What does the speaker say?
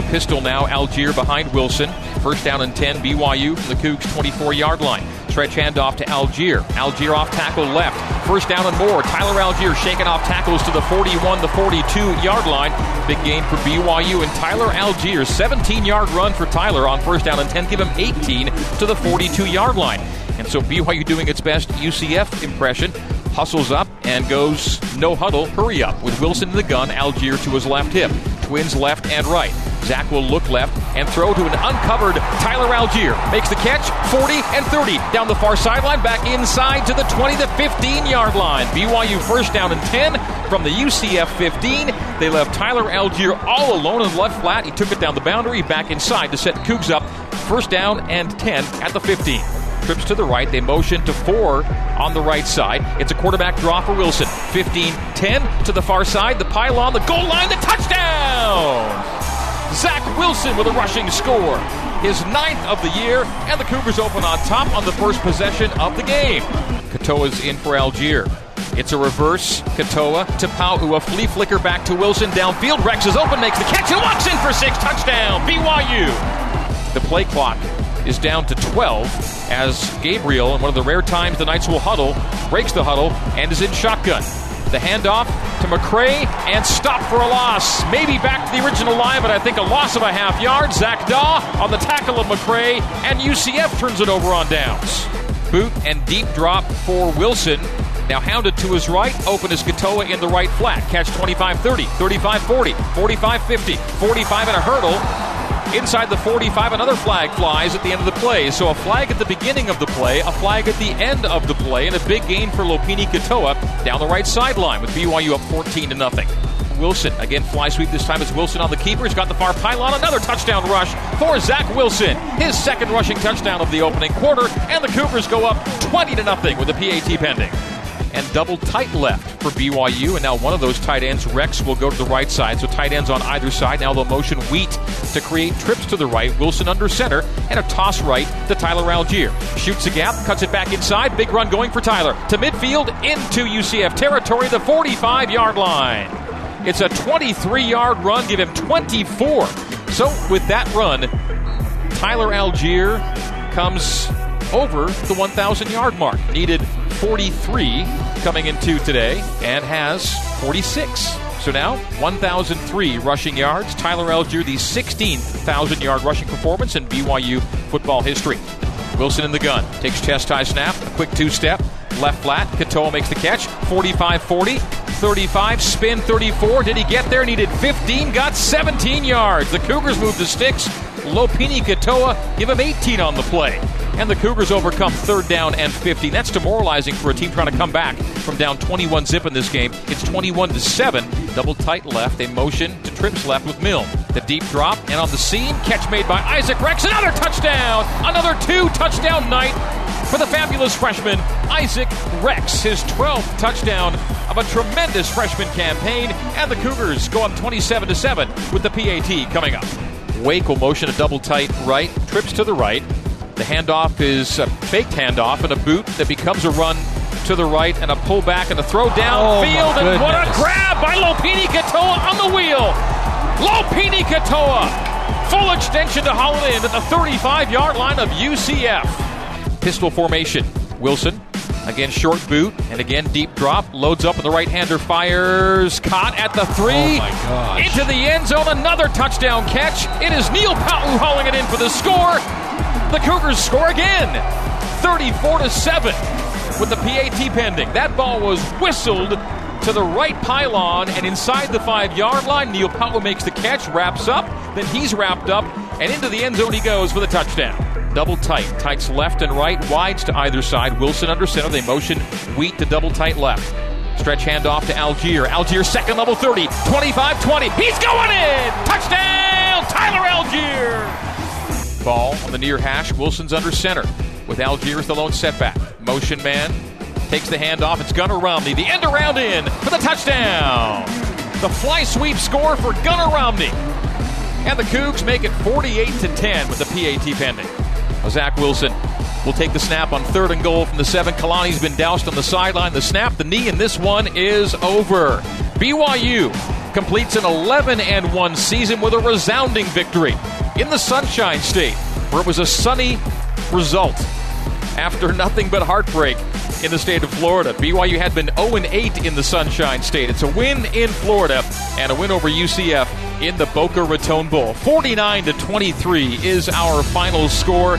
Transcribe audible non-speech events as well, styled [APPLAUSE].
go pistol now. Allgeier behind Wilson. First down and 10, BYU from the Cougs 24 yard line. Stretch handoff to Allgeier. Allgeier off tackle left. First down and more. Tyler Allgeier shaking off tackles to the 41, the 42 yard line. Big gain for BYU. And Tyler Allgeier, 17 yard run for Tyler on first down and 10. Give him 18 to the 42 yard line. And so BYU doing its best UCF impression hustles up and goes no huddle, hurry up with Wilson in the gun, Allgeier to his left hip. Twins left and right. Zach will look left and throw to an uncovered Tyler Allgeier. Makes the catch, 40 and 30. Down the far sideline, back inside to the 20 to 15 yard line. BYU first down and 10 from the UCF 15. They left Tyler Allgeier all alone in the left flat. He took it down the boundary, back inside to set Cougs up. First down and 10 at the 15 trips to the right. They motion to four on the right side. It's a quarterback draw for Wilson. 15 10 to the far side. The pylon, the goal line, the touchdown! Zach Wilson with a rushing score. His ninth of the year, and the Cougars open on top on the first possession of the game. Katoa's in for Allgeier. It's a reverse. Katoa to Pau'u, a flea flicker back to Wilson downfield. Rex is open, makes the catch, and walks in for six. Touchdown, BYU. The play clock is down to 12 as Gabriel, in one of the rare times the Knights will huddle, breaks the huddle and is in shotgun. The handoff to McCrae and stop for a loss. Maybe back to the original line, but I think a loss of a half yard. Zach Dawe on the tackle of McCrae, and UCF turns it over on downs. Boot and deep drop for Wilson. Now hounded to his right, open is Katoa in the right flat. Catch 25 30, 35 40, 45 50, 45 and a hurdle. Inside the 45, another flag flies at the end of the play. So a flag at the beginning of the play, a flag at the end of the play, and a big gain for Lopini Katoa down the right sideline with BYU up 14 to nothing. Wilson again fly sweep this time. It's Wilson on the keeper. He's got the far pylon. Another touchdown rush for Zach Wilson. His second rushing touchdown of the opening quarter, and the Cougars go up 20 to nothing with the PAT pending and double tight left for BYU. And now one of those tight ends, Rex, will go to the right side. So tight ends on either side. Now they'll motion Wheat to create trips to the right. Wilson under center and a toss right to Tyler Allgeier. Shoots a gap, cuts it back inside. Big run going for Tyler. To midfield into UCF territory, the 45 yard line. It's a 23 yard run. Give him 24. So with that run, Tyler Allgeier comes over the 1,000 yard mark. Needed 43 coming into today and has 46. So now 1,003 rushing yards. Tyler Allgeier, the 16th 1,000 yard rushing performance in BYU football history. Wilson in the gun. Takes chest high snap. A quick two step. Left flat. Katoa makes the catch. 45 40. 35. Spin 34. Did he get there? Needed 15. Got 17 yards. The Cougars move the sticks. Lopini Katoa give him 18 on the play and the Cougars overcome third down and 50. That's demoralizing for a team trying to come back from down 21 zip in this game. It's 21 to 7. Double tight left. a motion to trips left with Mill. The deep drop and on the seam, catch made by Isaac Rex. Another touchdown. Another two touchdown night for the fabulous freshman Isaac Rex. His 12th touchdown of a tremendous freshman campaign, and the Cougars go up 27 to 7 with the PAT coming up. Wake will motion a double tight right, trips to the right, the handoff is a faked handoff and a boot that becomes a run to the right and a pullback and a throw downfield. Oh and what a grab by Lopini Katoa on the wheel. Lopini Katoa. Full extension to Holiday at the 35 yard line of UCF. Pistol formation. Wilson Again, short boot, and again, deep drop. Loads up, and the right hander fires. Caught at the three. Oh, my gosh. Into the end zone. Another touchdown catch. It is Neil Pau'u hauling it in for the score. The Cougars score again. 34 to 7 with the PAT pending. That ball was whistled to the right pylon and inside the five yard line. Neil Pau'u makes the catch, wraps up, then he's wrapped up, and into the end zone he goes for the touchdown. Double tight. Tights left and right, wides to either side. Wilson under center. They motion Wheat to double tight left. Stretch handoff to Allgeier. Allgeier second level 30. 25 20. He's going in! Touchdown! Tyler Allgeier! Ball on the near hash. Wilson's under center. With Allgeier as the lone setback. Motion man takes the handoff. It's Gunnar Romney. The end around in for the touchdown. The fly sweep score for Gunnar Romney. And the Cougs make it 48 to 10 with the PAT pending. Zach Wilson will take the snap on third and goal from the seven. Kalani's been doused on the sideline. The snap, the knee, and this one is over. BYU completes an 11 and 1 season with a resounding victory in the Sunshine State, where it was a sunny result after [LAUGHS] nothing but heartbreak in the state of Florida. BYU had been 0 8 in the Sunshine State. It's a win in Florida and a win over UCF in the Boca Raton Bowl. 49 to 23 is our final score.